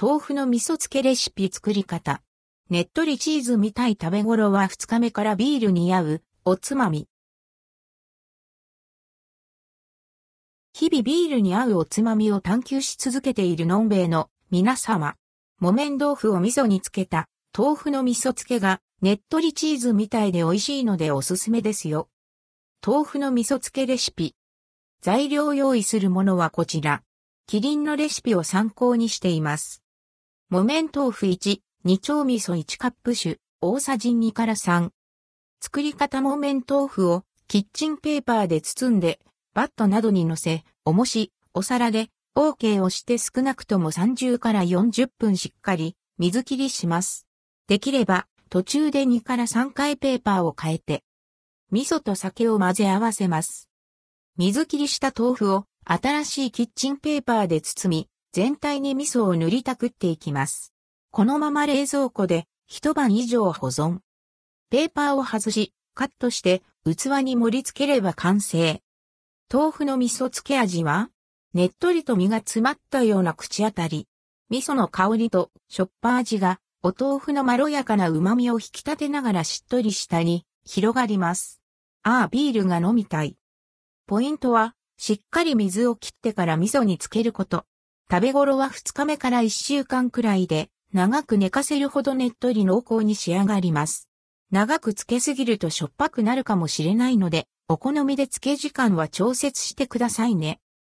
豆腐の味噌漬けレシピ作り方。ねっとりチーズみたい食べ頃は2日目からビールに合うおつまみ。日々ビールに合うおつまみを探求し続けているのんべえの皆様。木綿豆腐を味噌につけた豆腐の味噌漬けがねっとりチーズみたいで美味しいのでおすすめですよ。豆腐の味噌漬けレシピ。材料用意するものはこちら。キリンのレシピを参考にしています。木綿豆腐1、二丁味噌1カップ酒、大さじ2から3。作り方木綿豆腐をキッチンペーパーで包んで、バットなどに乗せ、重し、お皿で OK をして少なくとも30から40分しっかり水切りします。できれば途中で2から3回ペーパーを変えて、味噌と酒を混ぜ合わせます。水切りした豆腐を新しいキッチンペーパーで包み、全体に味噌を塗りたくっていきます。このまま冷蔵庫で一晩以上保存。ペーパーを外し、カットして器に盛り付ければ完成。豆腐の味噌漬け味は、ねっとりと身が詰まったような口当たり。味噌の香りとしょっぱ味がお豆腐のまろやかな旨味を引き立てながらしっとり下に広がります。ああ、ビールが飲みたい。ポイントは、しっかり水を切ってから味噌につけること。食べ頃は2日目から1週間くらいで、長く寝かせるほどねっとり濃厚に仕上がります。長く漬けすぎるとしょっぱくなるかもしれないので、お好みで漬け時間は調節してくださいね。